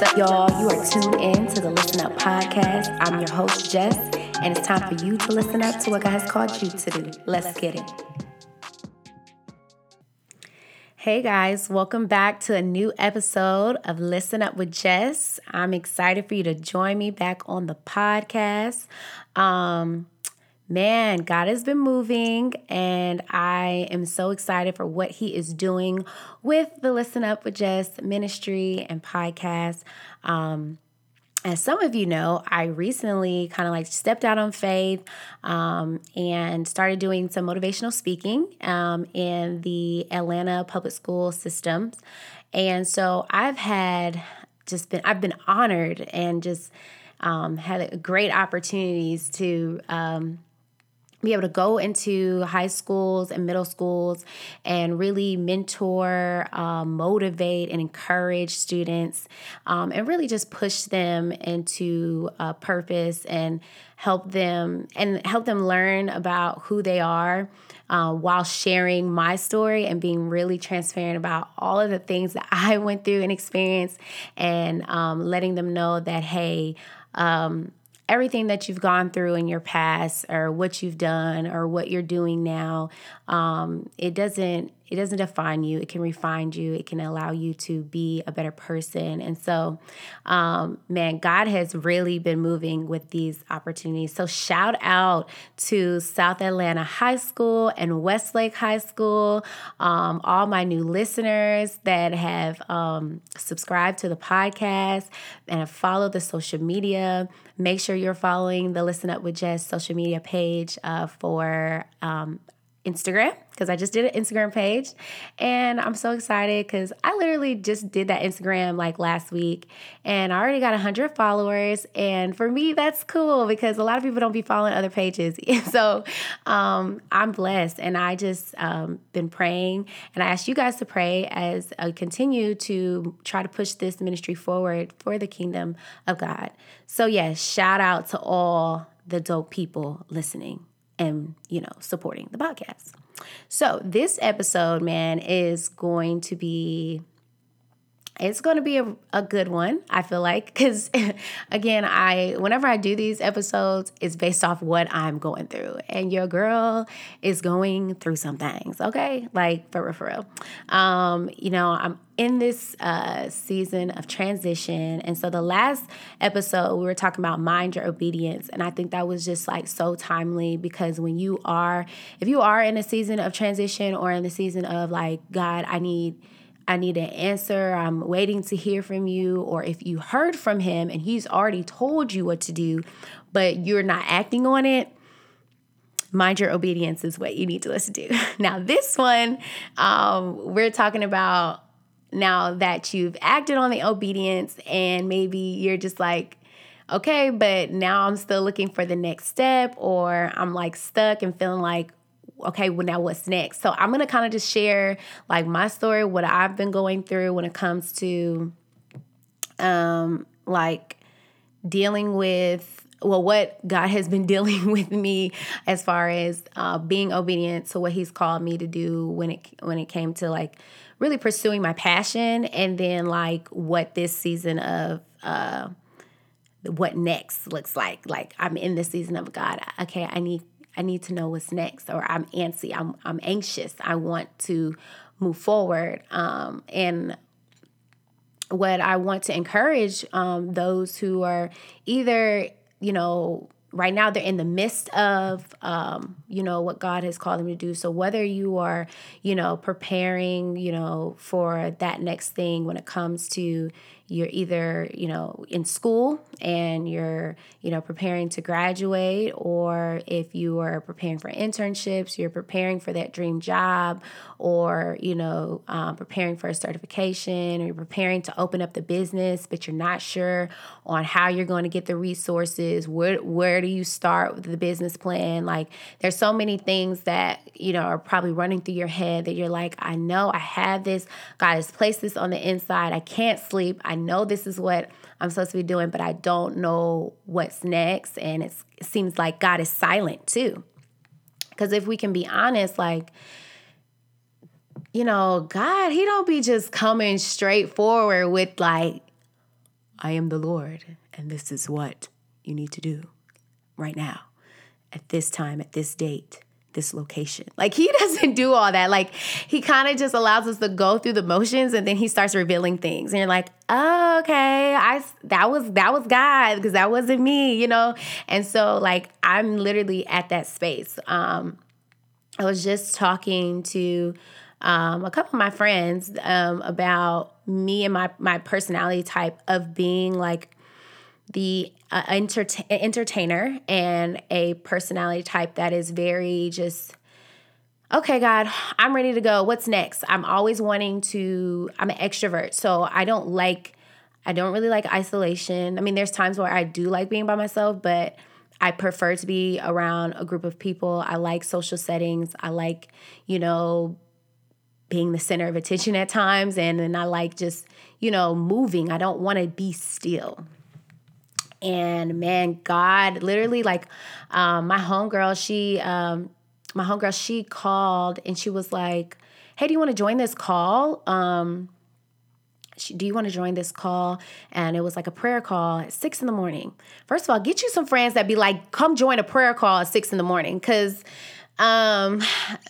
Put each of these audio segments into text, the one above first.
What's up, y'all? You are tuned in to the Listen Up podcast. I'm your host, Jess, and it's time for you to listen up to what God has called you to do. Let's get it. Hey guys, welcome back to a new episode of Listen Up with Jess. I'm excited for you to join me back on the podcast. Um, Man, God has been moving, and I am so excited for what He is doing with the Listen Up with Jess ministry and podcast. Um, as some of you know, I recently kind of like stepped out on faith um, and started doing some motivational speaking um, in the Atlanta public school systems. And so I've had just been, I've been honored and just um, had great opportunities to um, be able to go into high schools and middle schools and really mentor, um, motivate, and encourage students, um, and really just push them into a purpose and help them and help them learn about who they are. Uh, while sharing my story and being really transparent about all of the things that I went through and experienced, and um, letting them know that, hey, um, everything that you've gone through in your past or what you've done or what you're doing now um, it doesn't it doesn't define you. It can refine you. It can allow you to be a better person. And so um, man god has really been moving with these opportunities. So shout out to south atlanta high school and westlake high school um, all my new listeners that have um, subscribed to the podcast and have followed the social media. Make sure you're following the listen up with jess social media page uh, for um, Instagram because I just did an Instagram page and I'm so excited because I literally just did that Instagram like last week and I already got 100 followers. And for me, that's cool because a lot of people don't be following other pages. so um, I'm blessed and I just um, been praying and I ask you guys to pray as I continue to try to push this ministry forward for the kingdom of God. So, yes, shout out to all the dope people listening and, you know, supporting the podcast. So, this episode, man, is going to be it's going to be a, a good one i feel like because again i whenever i do these episodes it's based off what i'm going through and your girl is going through some things okay? Like for real for real. Um you know i'm in this uh, season of transition and so the last episode we were talking about mind your obedience and i think that was just like so timely because when you are if you are in a season of transition or in the season of like god i need I need an answer, I'm waiting to hear from you, or if you heard from him and he's already told you what to do, but you're not acting on it, mind your obedience is what you need to listen to. Now, this one, um, we're talking about now that you've acted on the obedience and maybe you're just like, okay, but now I'm still looking for the next step, or I'm like stuck and feeling like, okay, well, now what's next? So I'm gonna kind of just share like my story, what I've been going through when it comes to um like dealing with well what god has been dealing with me as far as uh, being obedient to what he's called me to do when it when it came to like really pursuing my passion and then like what this season of uh what next looks like like i'm in this season of god okay i need I need to know what's next, or I'm antsy, I'm I'm anxious. I want to move forward. Um, and what I want to encourage um, those who are either, you know, right now they're in the midst of um, you know what god has called them to do so whether you are you know preparing you know for that next thing when it comes to you're either you know in school and you're you know preparing to graduate or if you are preparing for internships you're preparing for that dream job or you know um, preparing for a certification or you're preparing to open up the business but you're not sure on how you're going to get the resources where where do you start with the business plan? Like there's so many things that you know are probably running through your head that you're like i know i have this god has placed this on the inside i can't sleep i know this is what I'm supposed to be doing, but I don't know what's next. And it seems like God is silent too. Because if we can be honest, like, you know, God, He don't be just coming straight forward with like, I am the Lord, and this is what you need to do right now, at this time, at this date this location. Like he doesn't do all that. Like he kind of just allows us to go through the motions and then he starts revealing things. And you're like, oh, okay, I that was that was God because that wasn't me, you know? And so like I'm literally at that space. Um I was just talking to um, a couple of my friends um, about me and my my personality type of being like the uh, entertainer and a personality type that is very just okay god i'm ready to go. What's next? I'm always wanting to i'm an extrovert so i don't like i don't really like isolation. I mean there's times where i do like being by myself but i prefer to be around a group of people. I like social settings. I like you know being the center of attention at times and then i like just you know moving. I don't want to be still and man, God literally like um, my homegirl, she um, my homegirl, she called and she was like, Hey, do you want to join this call? Um, do you want to join this call? And it was like a prayer call at six in the morning. First of all, get you some friends that be like, come join a prayer call at six in the morning. Cause um,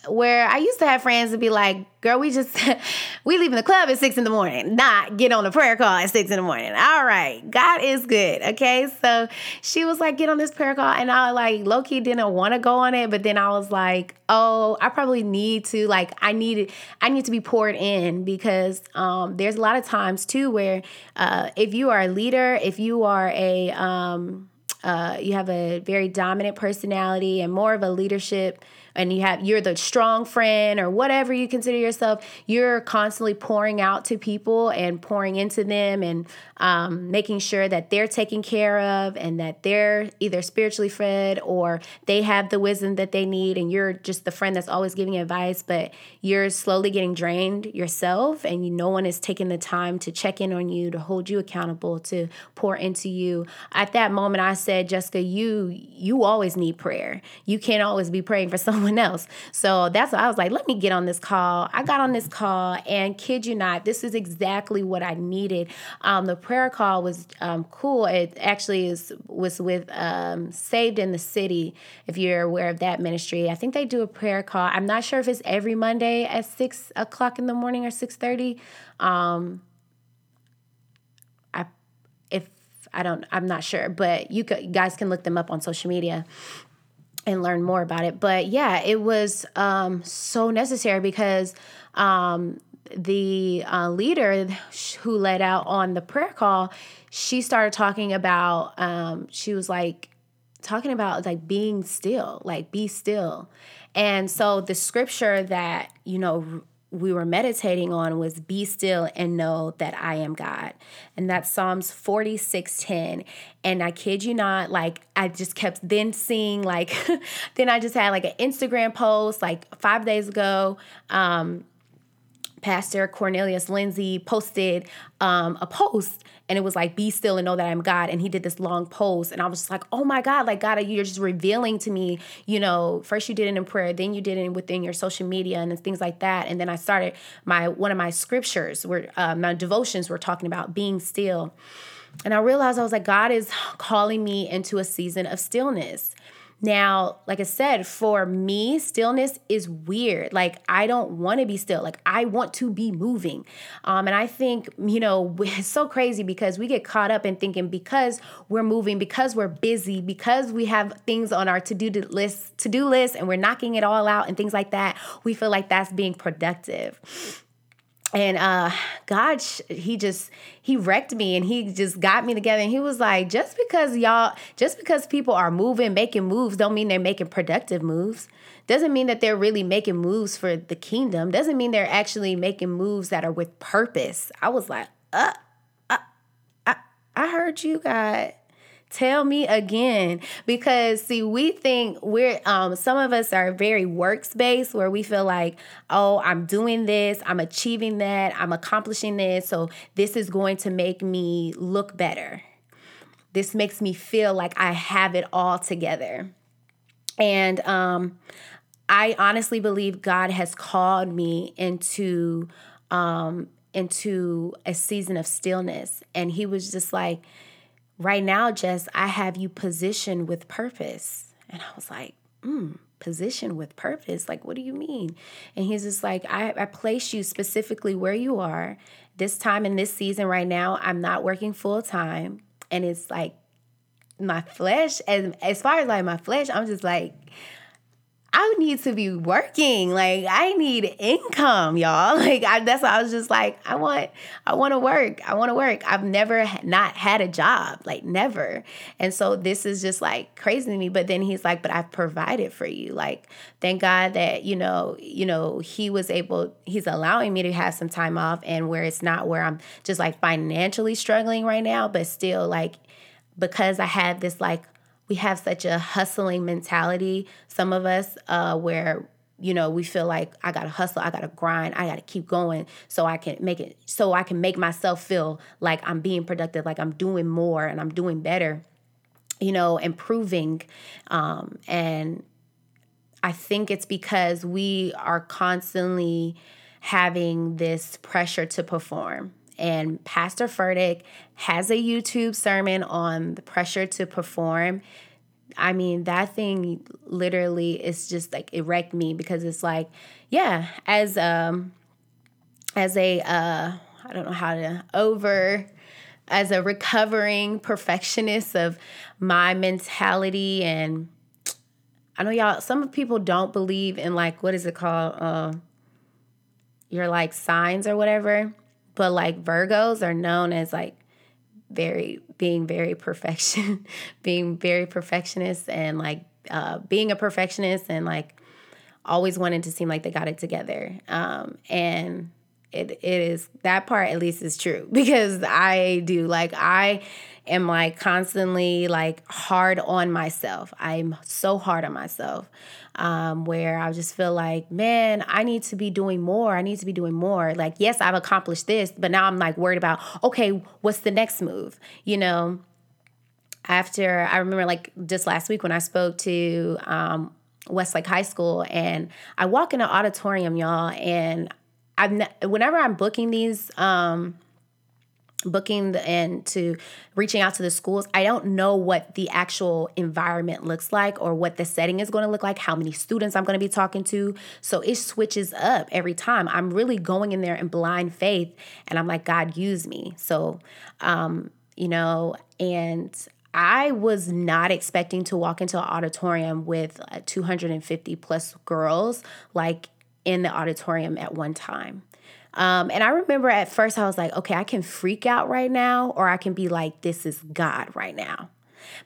where I used to have friends to be like, girl, we just we leaving the club at six in the morning, not get on a prayer call at six in the morning. All right, God is good. Okay. So she was like, get on this prayer call. And I like lowkey didn't want to go on it, but then I was like, oh, I probably need to, like, I needed, I need to be poured in because um there's a lot of times too where uh if you are a leader, if you are a um uh, you have a very dominant personality and more of a leadership and you have you're the strong friend or whatever you consider yourself you're constantly pouring out to people and pouring into them and um, making sure that they're taken care of and that they're either spiritually fed or they have the wisdom that they need and you're just the friend that's always giving advice but you're slowly getting drained yourself and you, no one is taking the time to check in on you to hold you accountable to pour into you. At that moment i said jessica you you always need prayer. You can't always be praying for someone someone else. So that's why I was like, let me get on this call. I got on this call, and kid you not, this is exactly what I needed. Um, the prayer call was um, cool. It actually is was with um, Saved in the City. If you're aware of that ministry, I think they do a prayer call. I'm not sure if it's every Monday at six o'clock in the morning or six thirty. Um, I if I don't, I'm not sure, but you, you guys can look them up on social media and learn more about it. But yeah, it was um, so necessary because um, the uh, leader who led out on the prayer call, she started talking about, um, she was like, talking about like being still, like be still. And so the scripture that, you know, we were meditating on was be still and know that I am God. And that's Psalms 46:10. And I kid you not, like I just kept then seeing like then I just had like an Instagram post like 5 days ago um Pastor Cornelius Lindsay posted um, a post and it was like, Be still and know that I'm God. And he did this long post. And I was just like, Oh my God, like God, you're just revealing to me, you know, first you did it in prayer, then you did it within your social media and things like that. And then I started my one of my scriptures where uh, my devotions were talking about being still. And I realized I was like, God is calling me into a season of stillness. Now, like I said, for me, stillness is weird. Like I don't want to be still. Like I want to be moving. Um, and I think, you know, it's so crazy because we get caught up in thinking because we're moving, because we're busy, because we have things on our to-do list, to-do list, and we're knocking it all out and things like that, we feel like that's being productive and uh god he just he wrecked me and he just got me together. And he was like just because y'all just because people are moving making moves don't mean they're making productive moves. Doesn't mean that they're really making moves for the kingdom. Doesn't mean they're actually making moves that are with purpose. I was like uh, uh i heard you god Tell me again. Because see, we think we're um some of us are very works based where we feel like, oh, I'm doing this, I'm achieving that, I'm accomplishing this, so this is going to make me look better. This makes me feel like I have it all together. And um I honestly believe God has called me into um into a season of stillness. And he was just like, right now, Jess, I have you positioned with purpose. And I was like, hmm, position with purpose. Like, what do you mean? And he's just like, I, I place you specifically where you are. This time in this season right now, I'm not working full time. And it's like my flesh, as as far as like my flesh, I'm just like, need to be working. Like I need income, y'all. Like I, that's why I was just like, I want, I want to work. I want to work. I've never not had a job, like never. And so this is just like crazy to me. But then he's like, but I've provided for you. Like thank God that you know, you know, he was able. He's allowing me to have some time off, and where it's not where I'm just like financially struggling right now, but still like because I have this like we have such a hustling mentality, some of us, uh, where you know we feel like I gotta hustle, I gotta grind, I gotta keep going so I can make it so I can make myself feel like I'm being productive, like I'm doing more and I'm doing better, you know, improving. Um, and I think it's because we are constantly having this pressure to perform and Pastor Furtick has a YouTube sermon on the pressure to perform. I mean, that thing literally is just like it wrecked me because it's like, yeah, as um as a uh I don't know how to over as a recovering perfectionist of my mentality. And I know y'all some people don't believe in like what is it called? Uh your like signs or whatever but like Virgos are known as like very being very perfection, being very perfectionist and like uh, being a perfectionist and like always wanting to seem like they got it together. Um, and it it is that part at least is true because I do like I am like constantly like hard on myself. I'm so hard on myself. Um, where I just feel like, man, I need to be doing more. I need to be doing more. Like, yes, I've accomplished this, but now I'm like worried about, okay, what's the next move? You know, after I remember like just last week when I spoke to um, Westlake High School and I walk in an auditorium, y'all, and I'm whenever I'm booking these um, booking and to reaching out to the schools i don't know what the actual environment looks like or what the setting is going to look like how many students i'm going to be talking to. So it switches up every time. I'm really going in there in blind faith and i'm like god use me. So um you know and I was not expecting to walk into an auditorium with uh, 250 plus girls like in the auditorium at one time. Um, and I remember at first I was like, okay, I can freak out right now, or I can be like, this is God right now.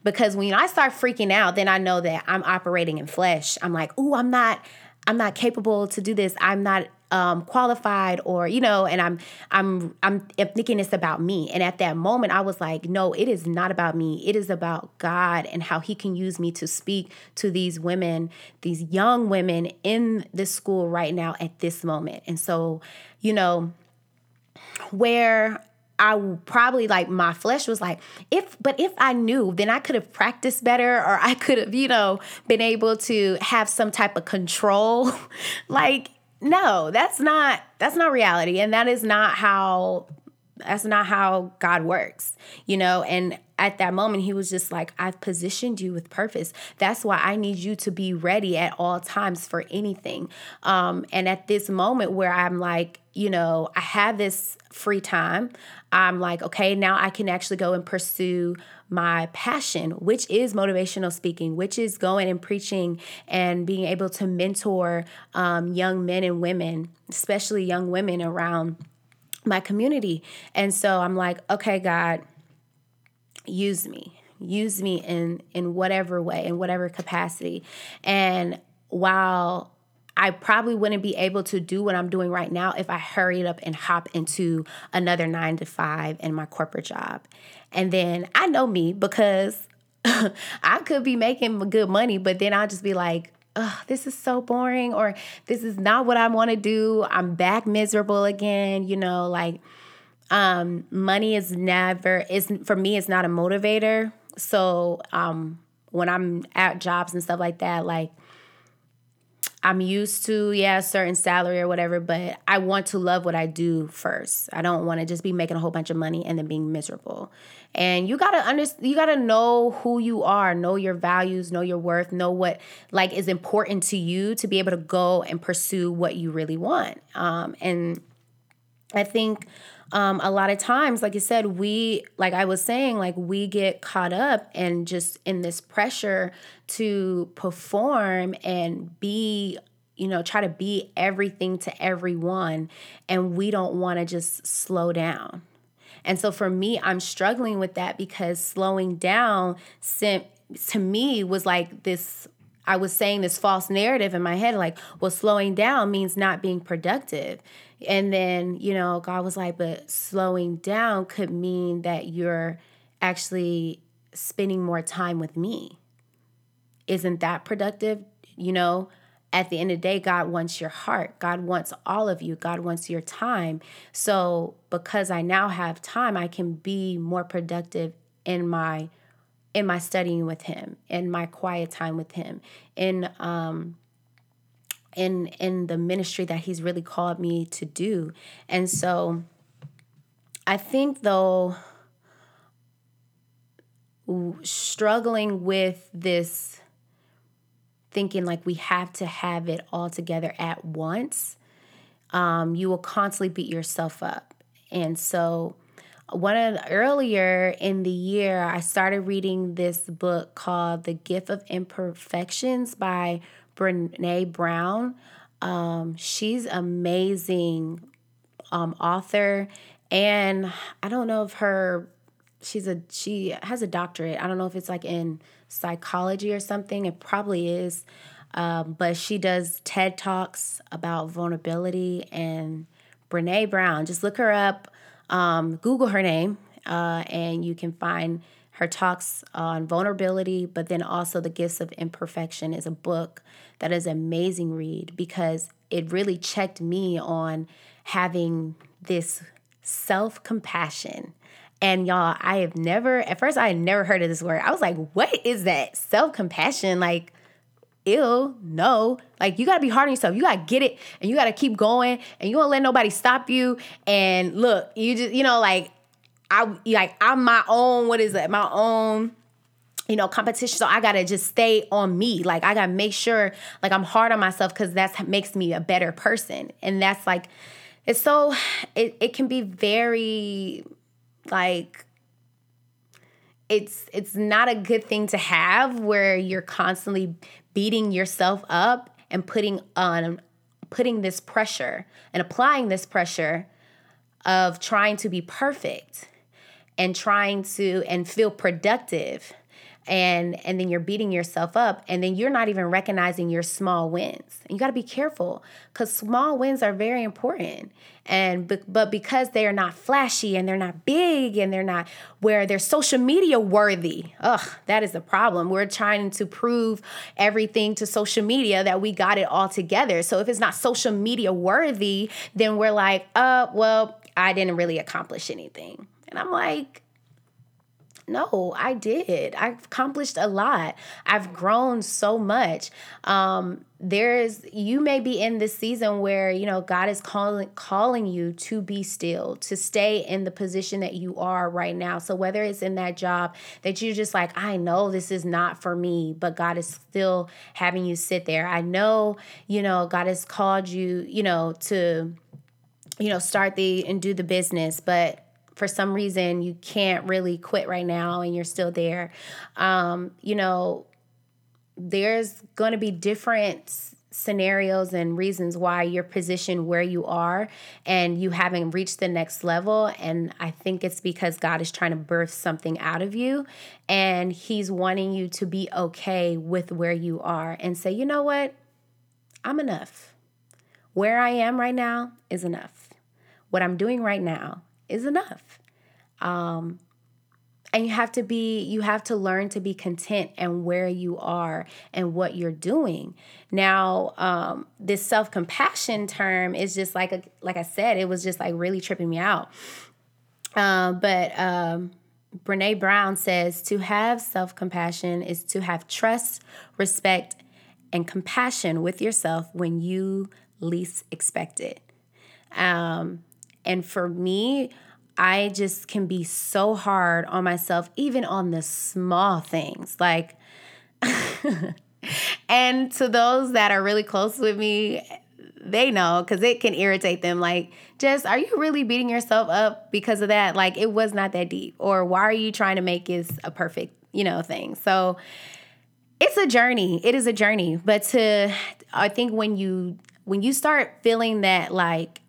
Because when I start freaking out, then I know that I'm operating in flesh. I'm like, ooh, I'm not, I'm not capable to do this. I'm not um, qualified or you know and i'm i'm i'm thinking it's about me. And at that moment i was like no it is not about me. It is about god and how he can use me to speak to these women these young women in this school right now at this moment. And so you know where I probably like my flesh was like, if, but if I knew, then I could have practiced better or I could have, you know, been able to have some type of control. like, no, that's not that's not reality and that is not how that's not how God works, you know? And at that moment, he was just like, I've positioned you with purpose. That's why I need you to be ready at all times for anything. Um, and at this moment where I'm like, you know, I have this free time, I'm like, okay, now I can actually go and pursue my passion, which is motivational speaking, which is going and preaching and being able to mentor um, young men and women, especially young women around my community. And so I'm like, okay, God, use me. Use me in in whatever way, in whatever capacity. And while I probably wouldn't be able to do what I'm doing right now if I hurried up and hop into another nine to five in my corporate job. And then I know me because I could be making good money, but then I'll just be like, oh, this is so boring, or this is not what I want to do. I'm back miserable again, you know, like um, money is never is for me it's not a motivator. So um when I'm at jobs and stuff like that, like I'm used to, yeah, a certain salary or whatever, but I want to love what I do first. I don't want to just be making a whole bunch of money and then being miserable. And you gotta understand, you gotta know who you are, know your values, know your worth, know what like is important to you to be able to go and pursue what you really want. Um, and I think um, a lot of times, like you said, we, like I was saying, like we get caught up and just in this pressure to perform and be, you know, try to be everything to everyone. And we don't want to just slow down. And so for me, I'm struggling with that because slowing down sent, to me was like this I was saying this false narrative in my head, like, well, slowing down means not being productive. And then, you know, God was like, but slowing down could mean that you're actually spending more time with me. Isn't that productive? You know, at the end of the day, God wants your heart. God wants all of you. God wants your time. So, because I now have time, I can be more productive in my in my studying with him, in my quiet time with him, in um in in the ministry that he's really called me to do. And so I think though struggling with this thinking like we have to have it all together at once, um, you will constantly beat yourself up. And so one of the, earlier in the year, I started reading this book called The Gift of Imperfections by Brene Brown. Um, she's amazing um, author, and I don't know if her she's a she has a doctorate. I don't know if it's like in psychology or something. It probably is. Um, but she does TED Talks about vulnerability and Brene Brown. Just look her up, um, Google her name, uh, and you can find her talks on vulnerability, but then also The Gifts of Imperfection is a book that is amazing read because it really checked me on having this self compassion. And y'all, I have never, at first, I had never heard of this word. I was like, what is that? Self compassion? Like, ill, no. Like, you gotta be hard on yourself. You gotta get it and you gotta keep going and you don't let nobody stop you. And look, you just, you know, like, I like I'm my own, what is it? My own you know competition. So i gotta just stay on me. Like i gotta make sure like i'm hard on myself because that makes me a better person. And that's like it's so it, it can be very like it's it's not a good thing to have where you're constantly beating yourself up and putting on putting this pressure and applying this pressure of trying to be perfect and trying to and feel productive and and then you're beating yourself up and then you're not even recognizing your small wins. And you got to be careful because small wins are very important. And but but because they are not flashy and they're not big and they're not where they're social media worthy ugh that is the problem. We're trying to prove everything to social media that we got it all together. So if it's not social media worthy then we're like uh well i didn't really accomplish anything and i'm like no, I did. I've accomplished a lot. I've grown so much. Um, there's you may be in this season where you know God is calling calling you to be still, to stay in the position that you are right now. So whether it's in that job that you're just like, I know this is not for me, but God is still having you sit there. I know, you know, God has called you, you know, to you know, start the and do the business, but for some reason you can't really quit right now and you're still there, um, you know, there's going to be different scenarios and reasons why you're positioned where you are and you haven't reached the next level. And I think it's because God is trying to birth something out of you and He's wanting you to be okay with where you are and say, you know what? I'm enough. Where I am right now is enough. What I'm doing right now is enough. Um, and you have to be you have to learn to be content and where you are and what you're doing now um, this self-compassion term is just like a, like i said it was just like really tripping me out uh, but um, brene brown says to have self-compassion is to have trust respect and compassion with yourself when you least expect it. Um, and for me, I just can be so hard on myself, even on the small things. Like, and to those that are really close with me, they know because it can irritate them. Like, just are you really beating yourself up because of that? Like, it was not that deep. Or why are you trying to make this a perfect, you know, thing? So it's a journey. It is a journey. But to, I think when you, when you start feeling that, like,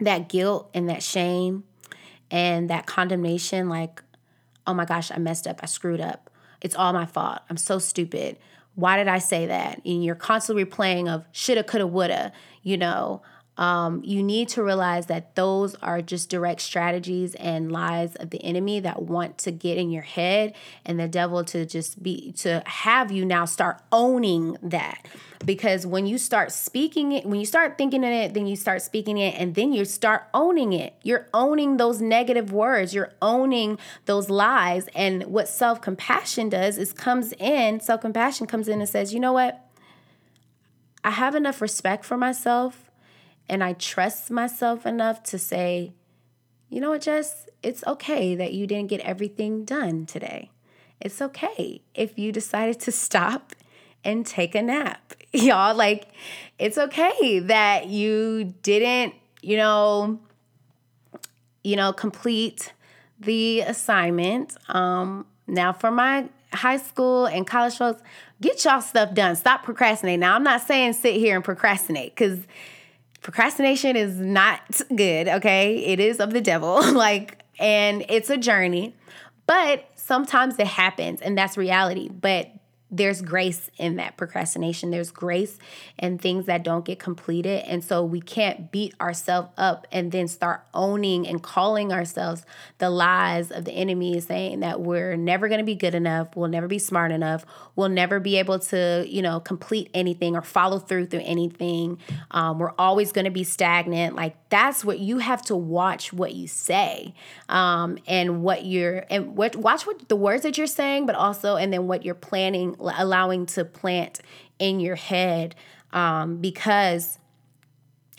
that guilt and that shame and that condemnation, like, oh my gosh, I messed up, I screwed up. It's all my fault. I'm so stupid. Why did I say that? And you're constantly replaying of shoulda, coulda, woulda, you know. Um, you need to realize that those are just direct strategies and lies of the enemy that want to get in your head and the devil to just be to have you now start owning that. Because when you start speaking it when you start thinking in it then you start speaking it and then you start owning it. You're owning those negative words. You're owning those lies. And what self-compassion does is comes in self-compassion comes in and says you know what? I have enough respect for myself and i trust myself enough to say you know what jess it's okay that you didn't get everything done today it's okay if you decided to stop and take a nap. Y'all, like, it's okay that you didn't, you know, you know, complete the assignment. Um, now for my high school and college folks, get y'all stuff done. Stop procrastinating. Now I'm not saying sit here and procrastinate because procrastination is not good, okay? It is of the devil. like, and it's a journey. But sometimes it happens and that's reality. But there's grace in that procrastination. There's grace in things that don't get completed. And so we can't beat ourselves up and then start owning and calling ourselves the lies of the enemy, saying that we're never going to be good enough, we'll never be smart enough, we'll never be able to, you know, complete anything or follow through through anything. Um, we're always going to be stagnant. Like that's what you have to watch what you say um, and what you're, and what, watch what the words that you're saying, but also, and then what you're planning allowing to plant in your head um, because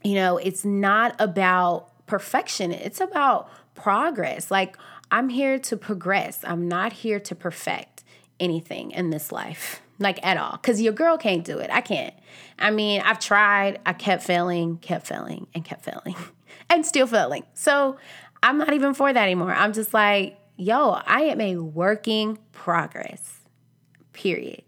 you know it's not about perfection it's about progress. Like i'm here to progress. I'm not here to perfect anything in this life like at all because your girl can't do it. I can't. I mean i've tried i kept failing kept failing and kept failing and still failing. So i'm not even for that anymore. I'm just like yo i am a working progress period.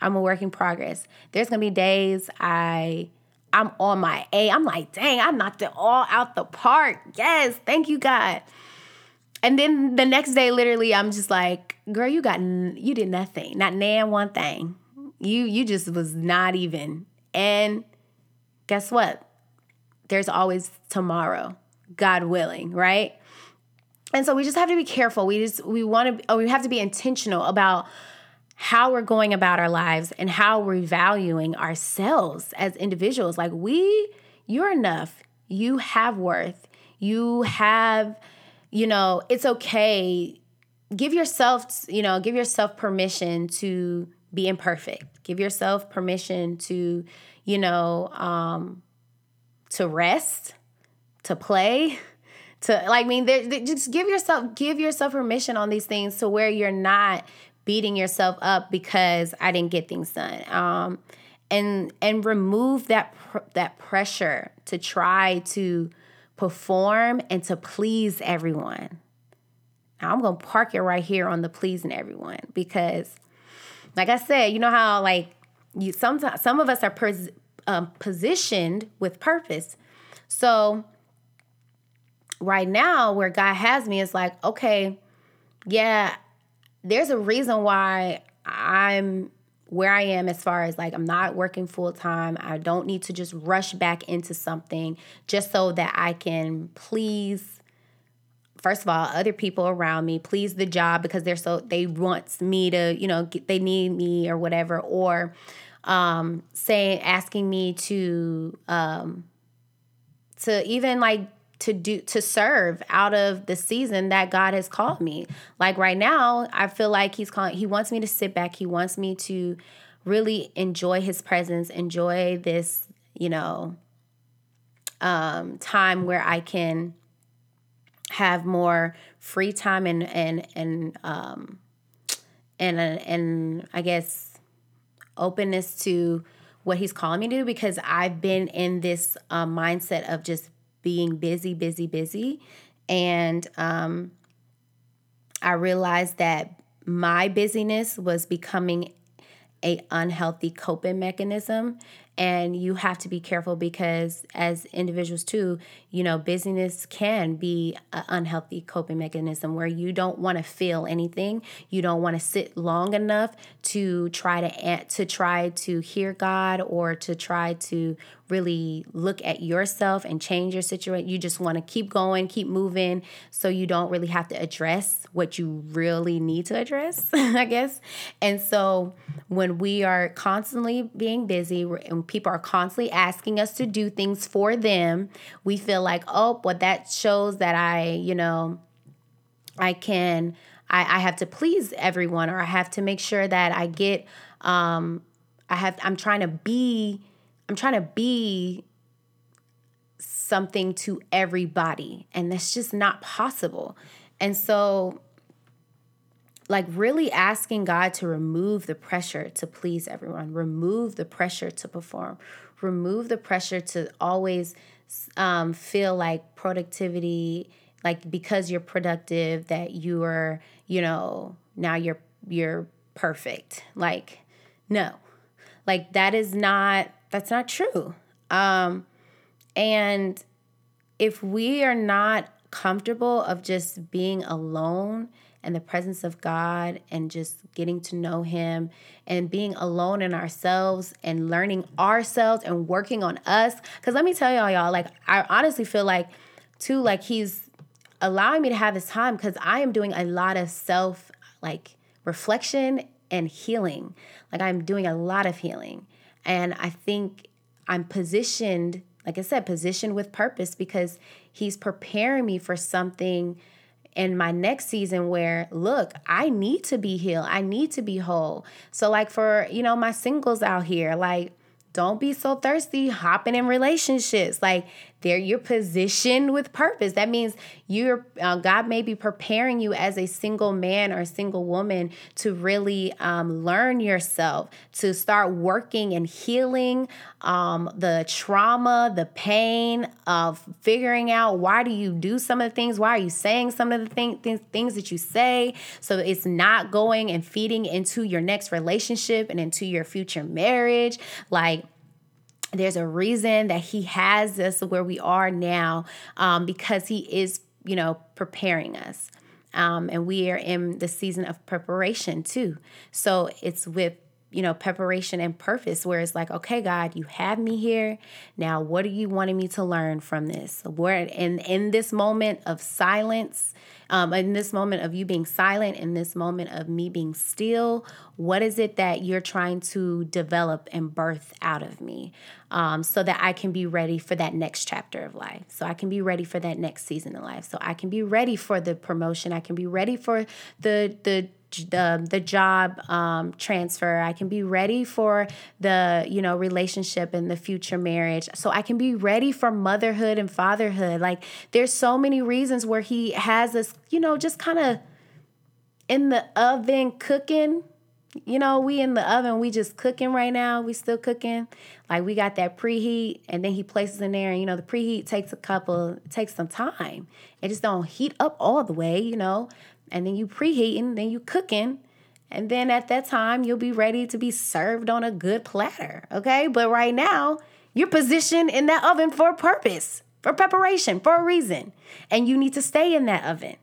I'm a work in progress. There's gonna be days I I'm on my A. I'm like, dang, I knocked it all out the park. Yes, thank you, God. And then the next day, literally, I'm just like, girl, you got you did nothing, not nan one thing. You you just was not even. And guess what? There's always tomorrow, God willing, right? And so we just have to be careful. We just we want to we have to be intentional about how we're going about our lives and how we're valuing ourselves as individuals. Like, we, you're enough. You have worth. You have, you know, it's okay. Give yourself, you know, give yourself permission to be imperfect. Give yourself permission to, you know, um, to rest, to play, to like. I mean, just give yourself give yourself permission on these things to where you're not beating yourself up because I didn't get things done. Um, and and remove that pr- that pressure to try to perform and to please everyone. Now, I'm gonna park it right here on the pleasing everyone because, like I said, you know how like you sometimes some of us are pers- um, positioned with purpose. So right now, where God has me is like, okay, yeah, there's a reason why I'm where I am as far as like I'm not working full time. I don't need to just rush back into something just so that I can please first of all other people around me, please the job because they're so they want me to, you know, get, they need me or whatever or um saying asking me to um to even like to do to serve out of the season that God has called me. Like right now, I feel like he's calling he wants me to sit back. He wants me to really enjoy his presence, enjoy this, you know, um, time where I can have more free time and and and um, and and I guess openness to what he's calling me to do because I've been in this um, mindset of just being busy, busy, busy, and um, I realized that my busyness was becoming a unhealthy coping mechanism. And you have to be careful because as individuals too you know busyness can be an unhealthy coping mechanism where you don't want to feel anything. You don't want to sit long enough to try to to try to hear god or to try to really look at yourself and change your situation. You just want to keep going, keep moving, so you don't really have to address what you really need to address, I guess. And so when we are constantly being busy and people are constantly asking us to do things for them, we feel like, oh, well, that shows that I, you know, I can. I, I have to please everyone, or I have to make sure that I get. Um, I have. I'm trying to be I'm trying to be something to everybody, and that's just not possible. And so, like, really asking God to remove the pressure to please everyone, remove the pressure to perform, remove the pressure to always um, feel like productivity, like because you're productive, that you are, you know, now you're you're perfect. Like, no, like that is not that's not true. Um, and if we are not comfortable of just being alone in the presence of God and just getting to know Him and being alone in ourselves and learning ourselves and working on us. Because let me tell y'all, y'all, like, I honestly feel like, too, like He's allowing me to have this time because I am doing a lot of self, like, reflection and healing. Like, I'm doing a lot of healing. And I think I'm positioned, like I said, positioned with purpose because he's preparing me for something in my next season where look i need to be healed. I need to be whole. So like for you know my singles out here like don't be so thirsty hopping in relationships. Like there you're positioned with purpose. That means you're uh, god may be preparing you as a single man or a single woman to really um, learn yourself to start working and healing um, the trauma the pain of figuring out why do you do some of the things why are you saying some of the thing, things, things that you say so it's not going and feeding into your next relationship and into your future marriage. Like there's a reason that he has us where we are now um, because he is you know preparing us. Um, and we are in the season of preparation too. So it's with you know preparation and purpose where it's like okay god you have me here. Now what are you wanting me to learn from this? Where in in this moment of silence um, in this moment of you being silent, in this moment of me being still, what is it that you're trying to develop and birth out of me um, so that I can be ready for that next chapter of life? So I can be ready for that next season of life. So I can be ready for the promotion. I can be ready for the the the the job um, transfer. I can be ready for the you know relationship and the future marriage. So I can be ready for motherhood and fatherhood. Like there's so many reasons where he has us you know just kind of in the oven cooking. You know, we in the oven, we just cooking right now. We still cooking. Like we got that preheat, and then he places in there, and you know, the preheat takes a couple, takes some time. It just don't heat up all the way, you know and then you preheating, then you cooking, and then at that time you'll be ready to be served on a good platter. Okay, but right now you're positioned in that oven for a purpose, for preparation, for a reason, and you need to stay in that oven.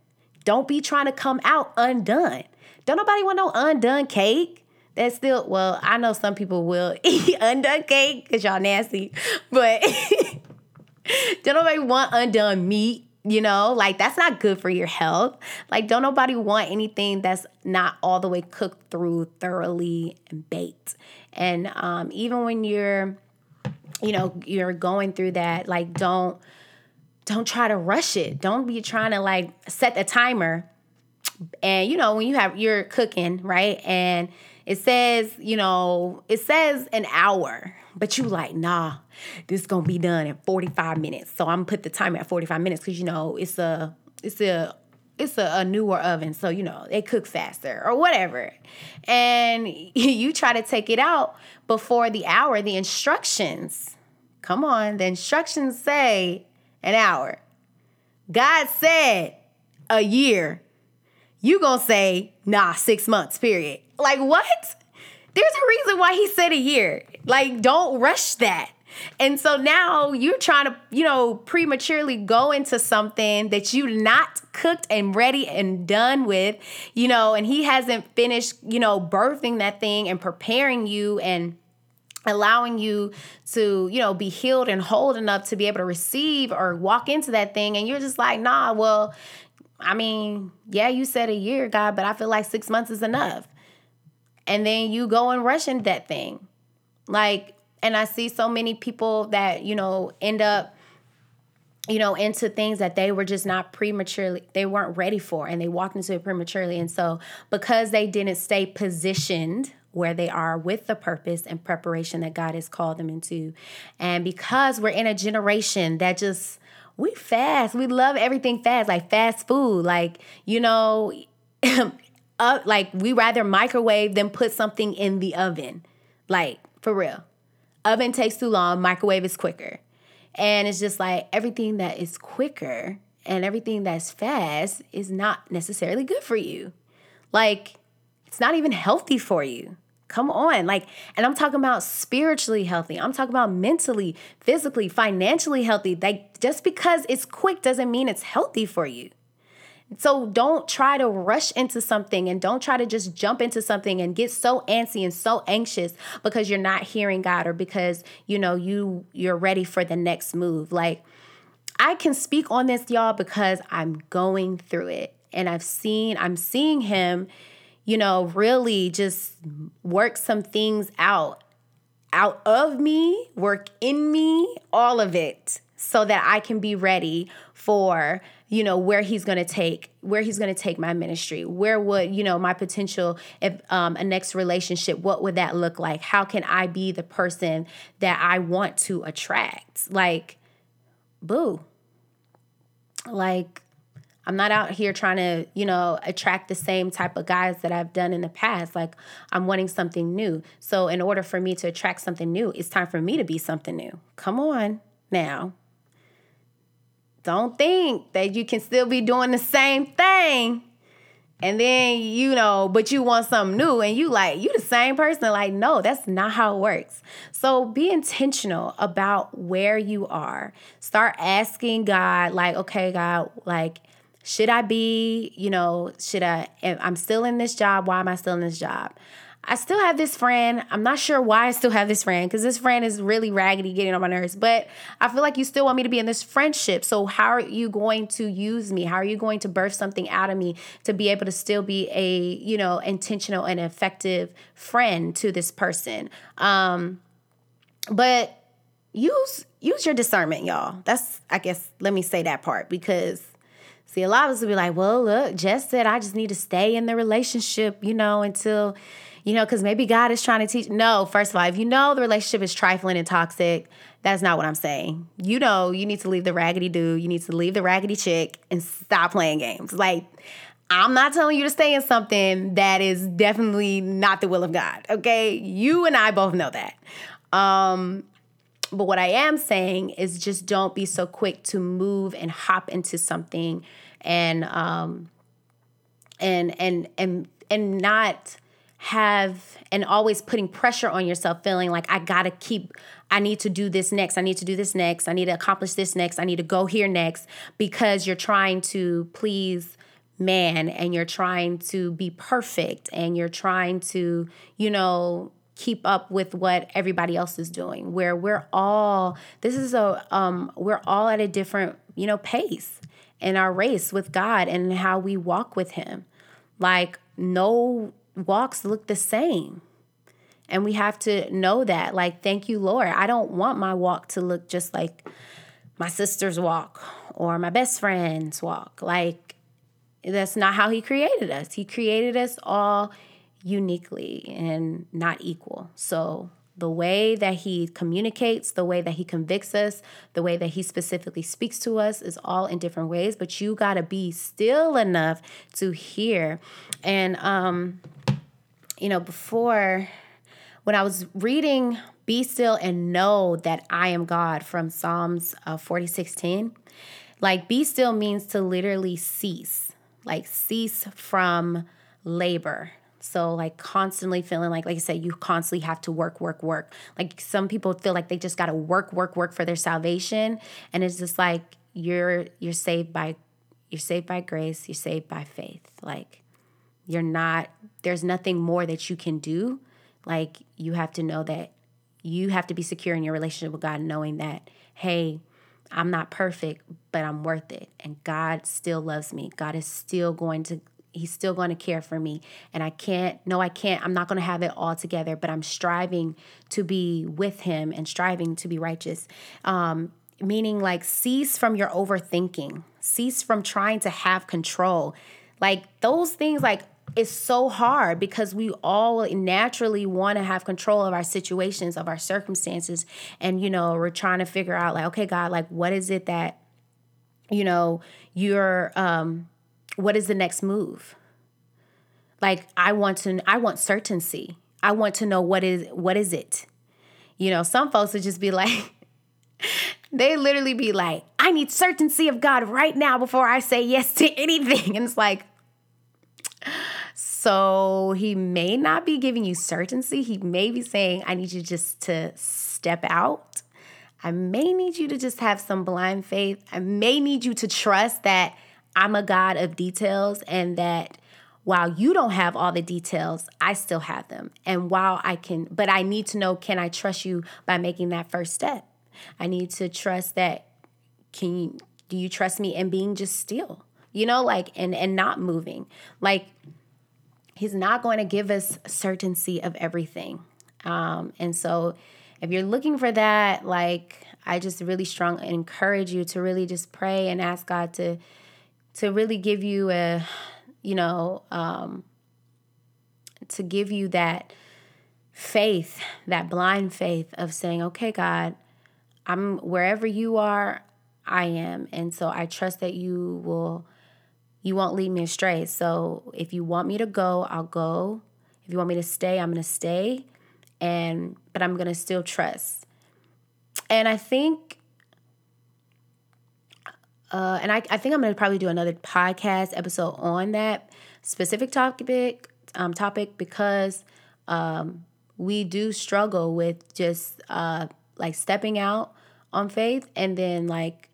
Don't be trying to come out undone. Don't nobody want no undone cake. That's still well, I know some people will eat undone cake because y'all nasty, but don't nobody want undone meat you know like that's not good for your health. Like don't nobody want anything that's not all the way cooked through thoroughly and baked. And um, even when you're you know you're going through that like don't don't try to rush it. Don't be trying to like set the timer. And you know when you have you're cooking right? And It says, you know, it says an hour, but you like, nah, this is gonna be done in 45 minutes. So I'm put the timer at 45 minutes because you know it's a it's a it's a, a, newer oven, so you know they cook faster or whatever. And you try to take it out before the hour. The instructions, come on, the instructions say an hour. God said a year. You gonna say nah, six months. Period. Like what? There's a reason why he said a year. Like don't rush that. And so now you're trying to, you know, prematurely go into something that you're not cooked and ready and done with, you know, and he hasn't finished, you know, birthing that thing and preparing you and allowing you to you know be healed and whole enough to be able to receive or walk into that thing and you're just like nah well i mean yeah you said a year god but i feel like six months is enough and then you go and rush into that thing like and I see so many people that, you know, end up you know, into things that they were just not prematurely, they weren't ready for, and they walked into it prematurely. And so, because they didn't stay positioned where they are with the purpose and preparation that God has called them into, and because we're in a generation that just, we fast, we love everything fast, like fast food, like, you know, uh, like we rather microwave than put something in the oven, like for real. Oven takes too long, microwave is quicker. And it's just like everything that is quicker and everything that's fast is not necessarily good for you. Like, it's not even healthy for you. Come on. Like, and I'm talking about spiritually healthy. I'm talking about mentally, physically, financially healthy. Like, just because it's quick doesn't mean it's healthy for you. So don't try to rush into something and don't try to just jump into something and get so antsy and so anxious because you're not hearing God or because you know you you're ready for the next move. Like I can speak on this y'all because I'm going through it and I've seen I'm seeing him you know really just work some things out out of me, work in me, all of it so that I can be ready for you know where he's going to take where he's going to take my ministry. Where would you know my potential if um, a next relationship what would that look like? How can i be the person that i want to attract? Like boo. Like i'm not out here trying to you know attract the same type of guys that i've done in the past. Like i'm wanting something new. So in order for me to attract something new it's time for me to be something new. Come on now don't think that you can still be doing the same thing. And then you know but you want something new and you like you the same person. Like no that's not how it works. So be intentional about where you are. Start asking god like okay god like should i be you know should i i'm still in this job? Why am i still in this job I still have this friend. I'm not sure why I still have this friend because this friend is really raggedy, getting on my nerves. But I feel like you still want me to be in this friendship. So, how are you going to use me? How are you going to birth something out of me to be able to still be a, you know, intentional and effective friend to this person? Um, but use use your discernment, y'all. That's I guess let me say that part because see a lot of us will be like, well, look, Jess said I just need to stay in the relationship, you know, until you know, because maybe God is trying to teach. No, first of all, if you know the relationship is trifling and toxic, that's not what I'm saying. You know, you need to leave the raggedy dude, you need to leave the raggedy chick and stop playing games. Like, I'm not telling you to stay in something that is definitely not the will of God. Okay. You and I both know that. Um, but what I am saying is just don't be so quick to move and hop into something and um and and and and not have and always putting pressure on yourself, feeling like I gotta keep, I need to do this next, I need to do this next, I need to accomplish this next, I need to go here next, because you're trying to please man and you're trying to be perfect and you're trying to, you know, keep up with what everybody else is doing where we're all this is a um we're all at a different you know pace in our race with God and how we walk with him. Like no walks look the same. And we have to know that. Like, thank you, Lord. I don't want my walk to look just like my sister's walk or my best friend's walk. Like, that's not how He created us. He created us all uniquely and not equal. So the way that he communicates, the way that he convicts us, the way that he specifically speaks to us is all in different ways, but you got to be still enough to hear. And um you know, before when I was reading Be Still and Know That I Am God from Psalms uh, 46:10, like be still means to literally cease, like cease from labor. So like constantly feeling like like I said you constantly have to work work work. Like some people feel like they just got to work work work for their salvation and it's just like you're you're saved by you're saved by grace, you're saved by faith. Like you're not there's nothing more that you can do. Like you have to know that you have to be secure in your relationship with God knowing that hey, I'm not perfect, but I'm worth it. And God still loves me. God is still going to he's still going to care for me. And i can't no i can't i'm not going to have it all together but i'm striving to be with him and striving to be righteous. Um, meaning like cease from your overthinking. Cease from trying to have control. Like those things like it's so hard because we all naturally want to have control of our situations of our circumstances and you know we're trying to figure out like okay god like what is it that you know you're um what is the next move? Like I want to I want certainty. I want to know what is what is it? You know, some folks would just be like they literally be like, I need certainty of God right now before I say yes to anything. And it's like, so he may not be giving you certainty. He may be saying, I need you just to step out. I may need you to just have some blind faith. I may need you to trust that I'm a God of details and that while you don't have all the details, I still have them. And while I can, but I need to know can I trust you by making that first step? I need to trust that can you do you trust me in being just still? You know, like and and not moving. Like he's not going to give us certainty of everything. Um, and so if you're looking for that, like I just really strong encourage you to really just pray and ask God to to really give you a, you know, um, to give you that faith, that blind faith of saying, okay, God, I'm wherever you are, I am. And so I trust that you will, you won't lead me astray. So if you want me to go, I'll go. If you want me to stay, I'm going to stay. And, but I'm going to still trust. And I think uh, and I, I think I'm to probably do another podcast episode on that specific topic um, topic because um, we do struggle with just uh, like stepping out on faith and then like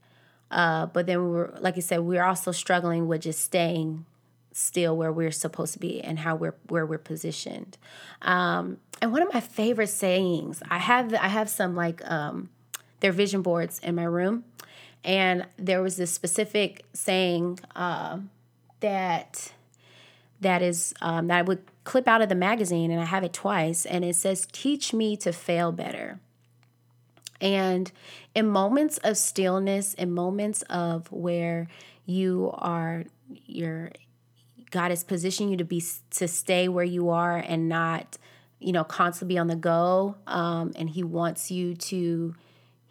uh, but then we're like I said we're also struggling with just staying still where we're supposed to be and how we're where we're positioned. Um, and one of my favorite sayings I have I have some like um, their vision boards in my room. And there was this specific saying uh, that that is um, that I would clip out of the magazine, and I have it twice, and it says, "Teach me to fail better." And in moments of stillness, in moments of where you are, your God is positioning you to be to stay where you are and not, you know, constantly be on the go. Um, and He wants you to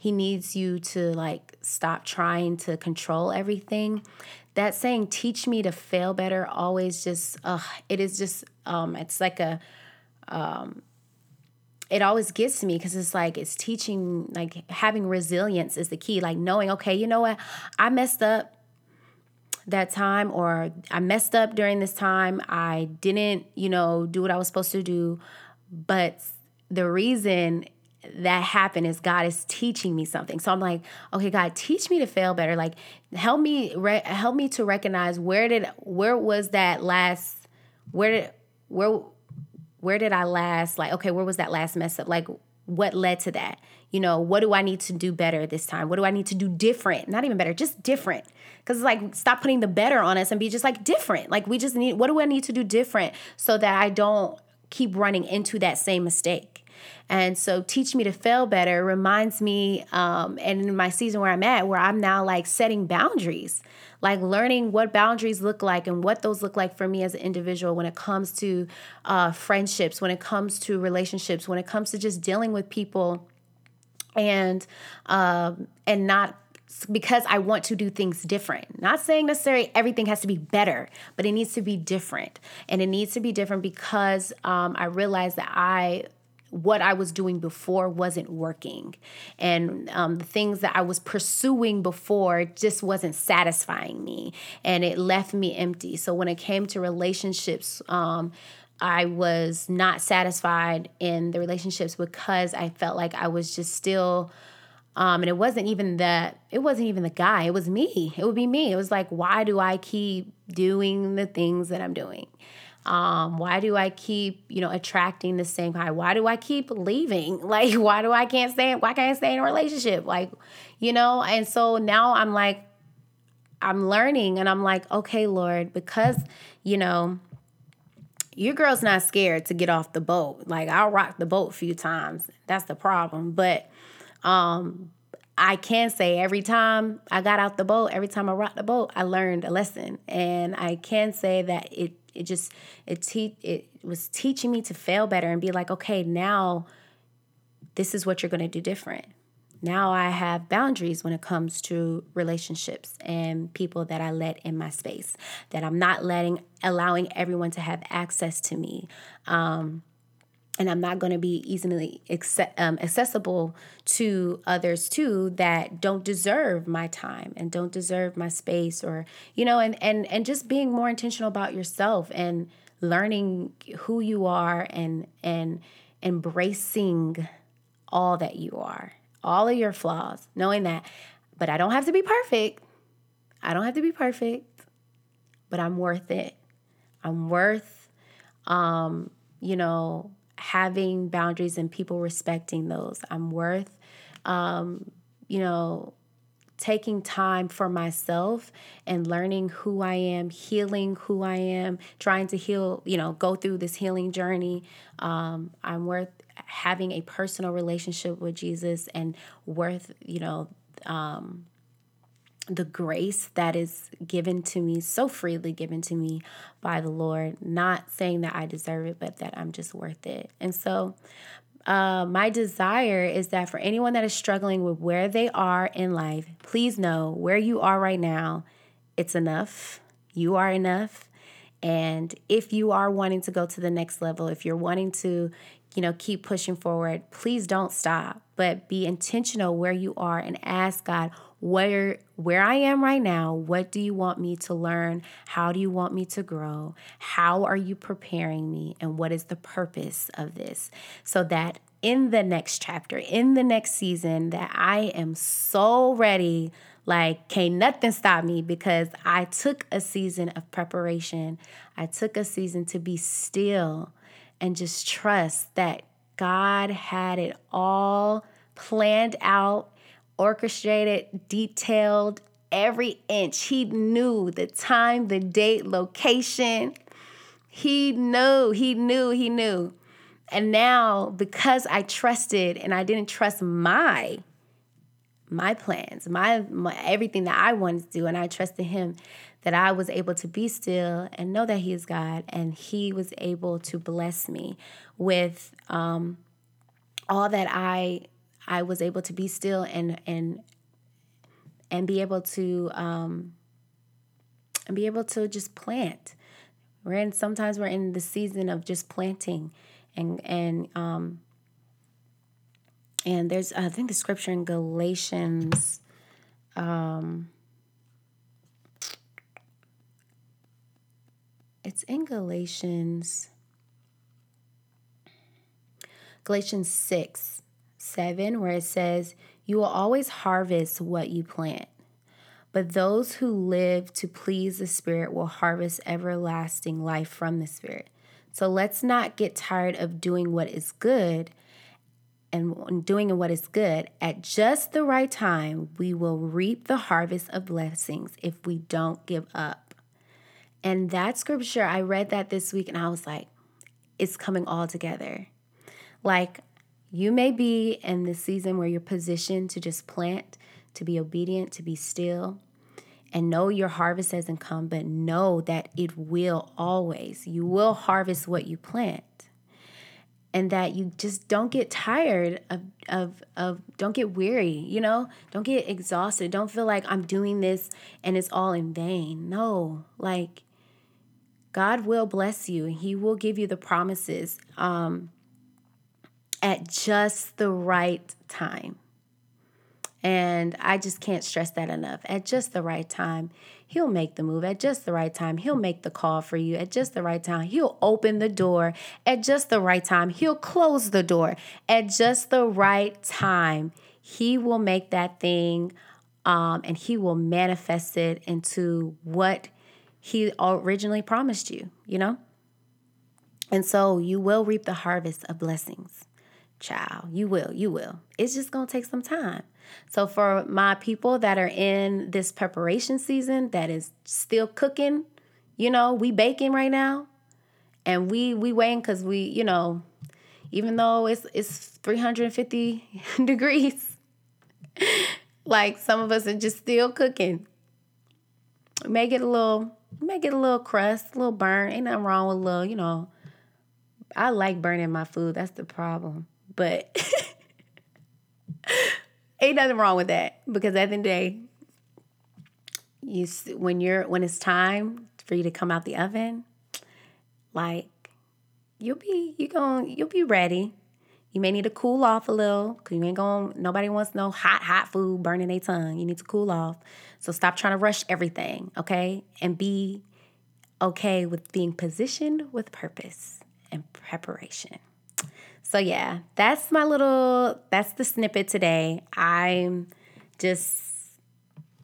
he needs you to like stop trying to control everything. That saying, teach me to fail better, always just, uh, it is just, um, it's like a, um, it always gets to me because it's like it's teaching like having resilience is the key like knowing okay you know what i messed up that time or i messed up during this time i didn't you know do what i was supposed to do but the reason that happened is God is teaching me something. So I'm like, okay, God, teach me to fail better. Like, help me, re- help me to recognize where did, where was that last, where did, where, where did I last? Like, okay, where was that last mess up? Like, what led to that? You know, what do I need to do better this time? What do I need to do different? Not even better, just different. Because it's like, stop putting the better on us and be just like different. Like, we just need, what do I need to do different so that I don't keep running into that same mistake? And so, teach me to fail better reminds me, um, and in my season where I'm at, where I'm now like setting boundaries, like learning what boundaries look like and what those look like for me as an individual when it comes to uh, friendships, when it comes to relationships, when it comes to just dealing with people and um, and not because I want to do things different. Not saying necessarily everything has to be better, but it needs to be different. And it needs to be different because um, I realize that I what I was doing before wasn't working. And um, the things that I was pursuing before just wasn't satisfying me. And it left me empty. So when it came to relationships, um, I was not satisfied in the relationships because I felt like I was just still um, and it wasn't even the it wasn't even the guy it was me it would be me it was like why do i keep doing the things that i'm doing um, why do i keep you know attracting the same guy why do i keep leaving? Like why do i can't stay why can't i stay in a relationship? Like you know and so now i'm like i'm learning and i'm like okay lord because you know your girl's not scared to get off the boat. Like i'll rock the boat a few times. That's the problem. But um, I can say every time I got out the boat, every time I rocked the boat, I learned a lesson, and I can say that it it just it te- it was teaching me to fail better and be like, okay, now this is what you're going to do different. Now I have boundaries when it comes to relationships and people that I let in my space. That I'm not letting allowing everyone to have access to me. Um, and I'm not going to be easily um, accessible to others too that don't deserve my time and don't deserve my space or you know and and and just being more intentional about yourself and learning who you are and and embracing all that you are all of your flaws knowing that but I don't have to be perfect. I don't have to be perfect but I'm worth it. I'm worth um you know having boundaries and people respecting those. I'm worth, um, you know, taking time for myself and learning who I am, healing who I am, trying to heal, you know, go through this healing journey. Um, I'm worth having a personal relationship with Jesus and worth, you know, um, the grace that is given to me, so freely given to me by the Lord, not saying that I deserve it, but that I'm just worth it. And so, uh, my desire is that for anyone that is struggling with where they are in life, please know where you are right now, it's enough. You are enough. And if you are wanting to go to the next level, if you're wanting to, you know, keep pushing forward, please don't stop, but be intentional where you are and ask God, where where I am right now, what do you want me to learn? How do you want me to grow? How are you preparing me? And what is the purpose of this? So that in the next chapter, in the next season, that I am so ready. Like, can't nothing stop me because I took a season of preparation. I took a season to be still and just trust that God had it all planned out orchestrated, detailed, every inch. He knew the time, the date, location. He knew, he knew, he knew. And now because I trusted and I didn't trust my my plans, my, my everything that I wanted to do and I trusted him that I was able to be still and know that he is God and he was able to bless me with um all that I I was able to be still and and and be able to um, and be able to just plant. We're in sometimes we're in the season of just planting, and and um, and there's I think the scripture in Galatians. Um, it's in Galatians. Galatians 6 7, where it says, You will always harvest what you plant. But those who live to please the Spirit will harvest everlasting life from the Spirit. So let's not get tired of doing what is good and doing what is good. At just the right time, we will reap the harvest of blessings if we don't give up. And that scripture, I read that this week and I was like, it's coming all together. Like, You may be in the season where you're positioned to just plant, to be obedient, to be still, and know your harvest hasn't come, but know that it will always. You will harvest what you plant. And that you just don't get tired of, of, of, don't get weary, you know? Don't get exhausted. Don't feel like I'm doing this and it's all in vain. No, like God will bless you He will give you the promises um, at just the right time. And I just can't stress that enough. At just the right time, He'll make the move. At just the right time, He'll make the call for you. At just the right time, He'll open the door. At just the right time, He'll close the door. At just the right time, He will make that thing um, and He will manifest it into what He originally promised you, you know? And so you will reap the harvest of blessings. Child, you will, you will. It's just going to take some time. So for my people that are in this preparation season that is still cooking, you know, we baking right now and we we waiting cuz we, you know, even though it's it's 350 degrees, like some of us are just still cooking. Make it a little make it a little crust, a little burn. Ain't nothing wrong with a little, you know. I like burning my food. That's the problem. But ain't nothing wrong with that because at the end of the day, you when you're when it's time for you to come out the oven, like you'll be you going you'll be ready. You may need to cool off a little because you ain't going. Nobody wants no hot hot food burning their tongue. You need to cool off. So stop trying to rush everything, okay? And be okay with being positioned with purpose and preparation. So yeah, that's my little that's the snippet today. I'm just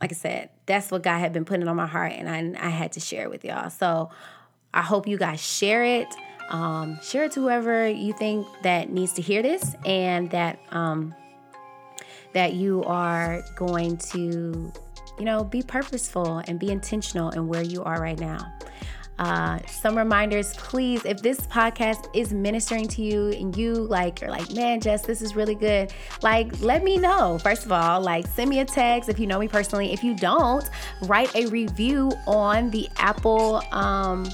like I said, that's what God had been putting on my heart and I I had to share it with y'all. So I hope you guys share it. Um, share it to whoever you think that needs to hear this and that um, that you are going to you know be purposeful and be intentional in where you are right now uh, some reminders, please, if this podcast is ministering to you and you like, you're like, man, Jess, this is really good. Like, let me know. First of all, like, send me a text if you know me personally. If you don't, write a review on the Apple. Um,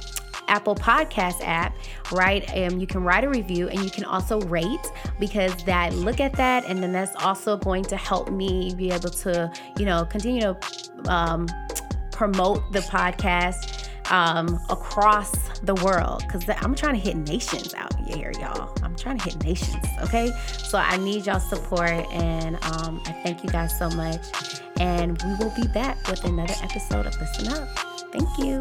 Apple Podcast app, right? Um, you can write a review and you can also rate because that look at that, and then that's also going to help me be able to, you know, continue to um, promote the podcast um, across the world because I'm trying to hit nations out here, y'all. I'm trying to hit nations, okay? So I need y'all support and um, I thank you guys so much. And we will be back with another episode of Listen Up. Thank you.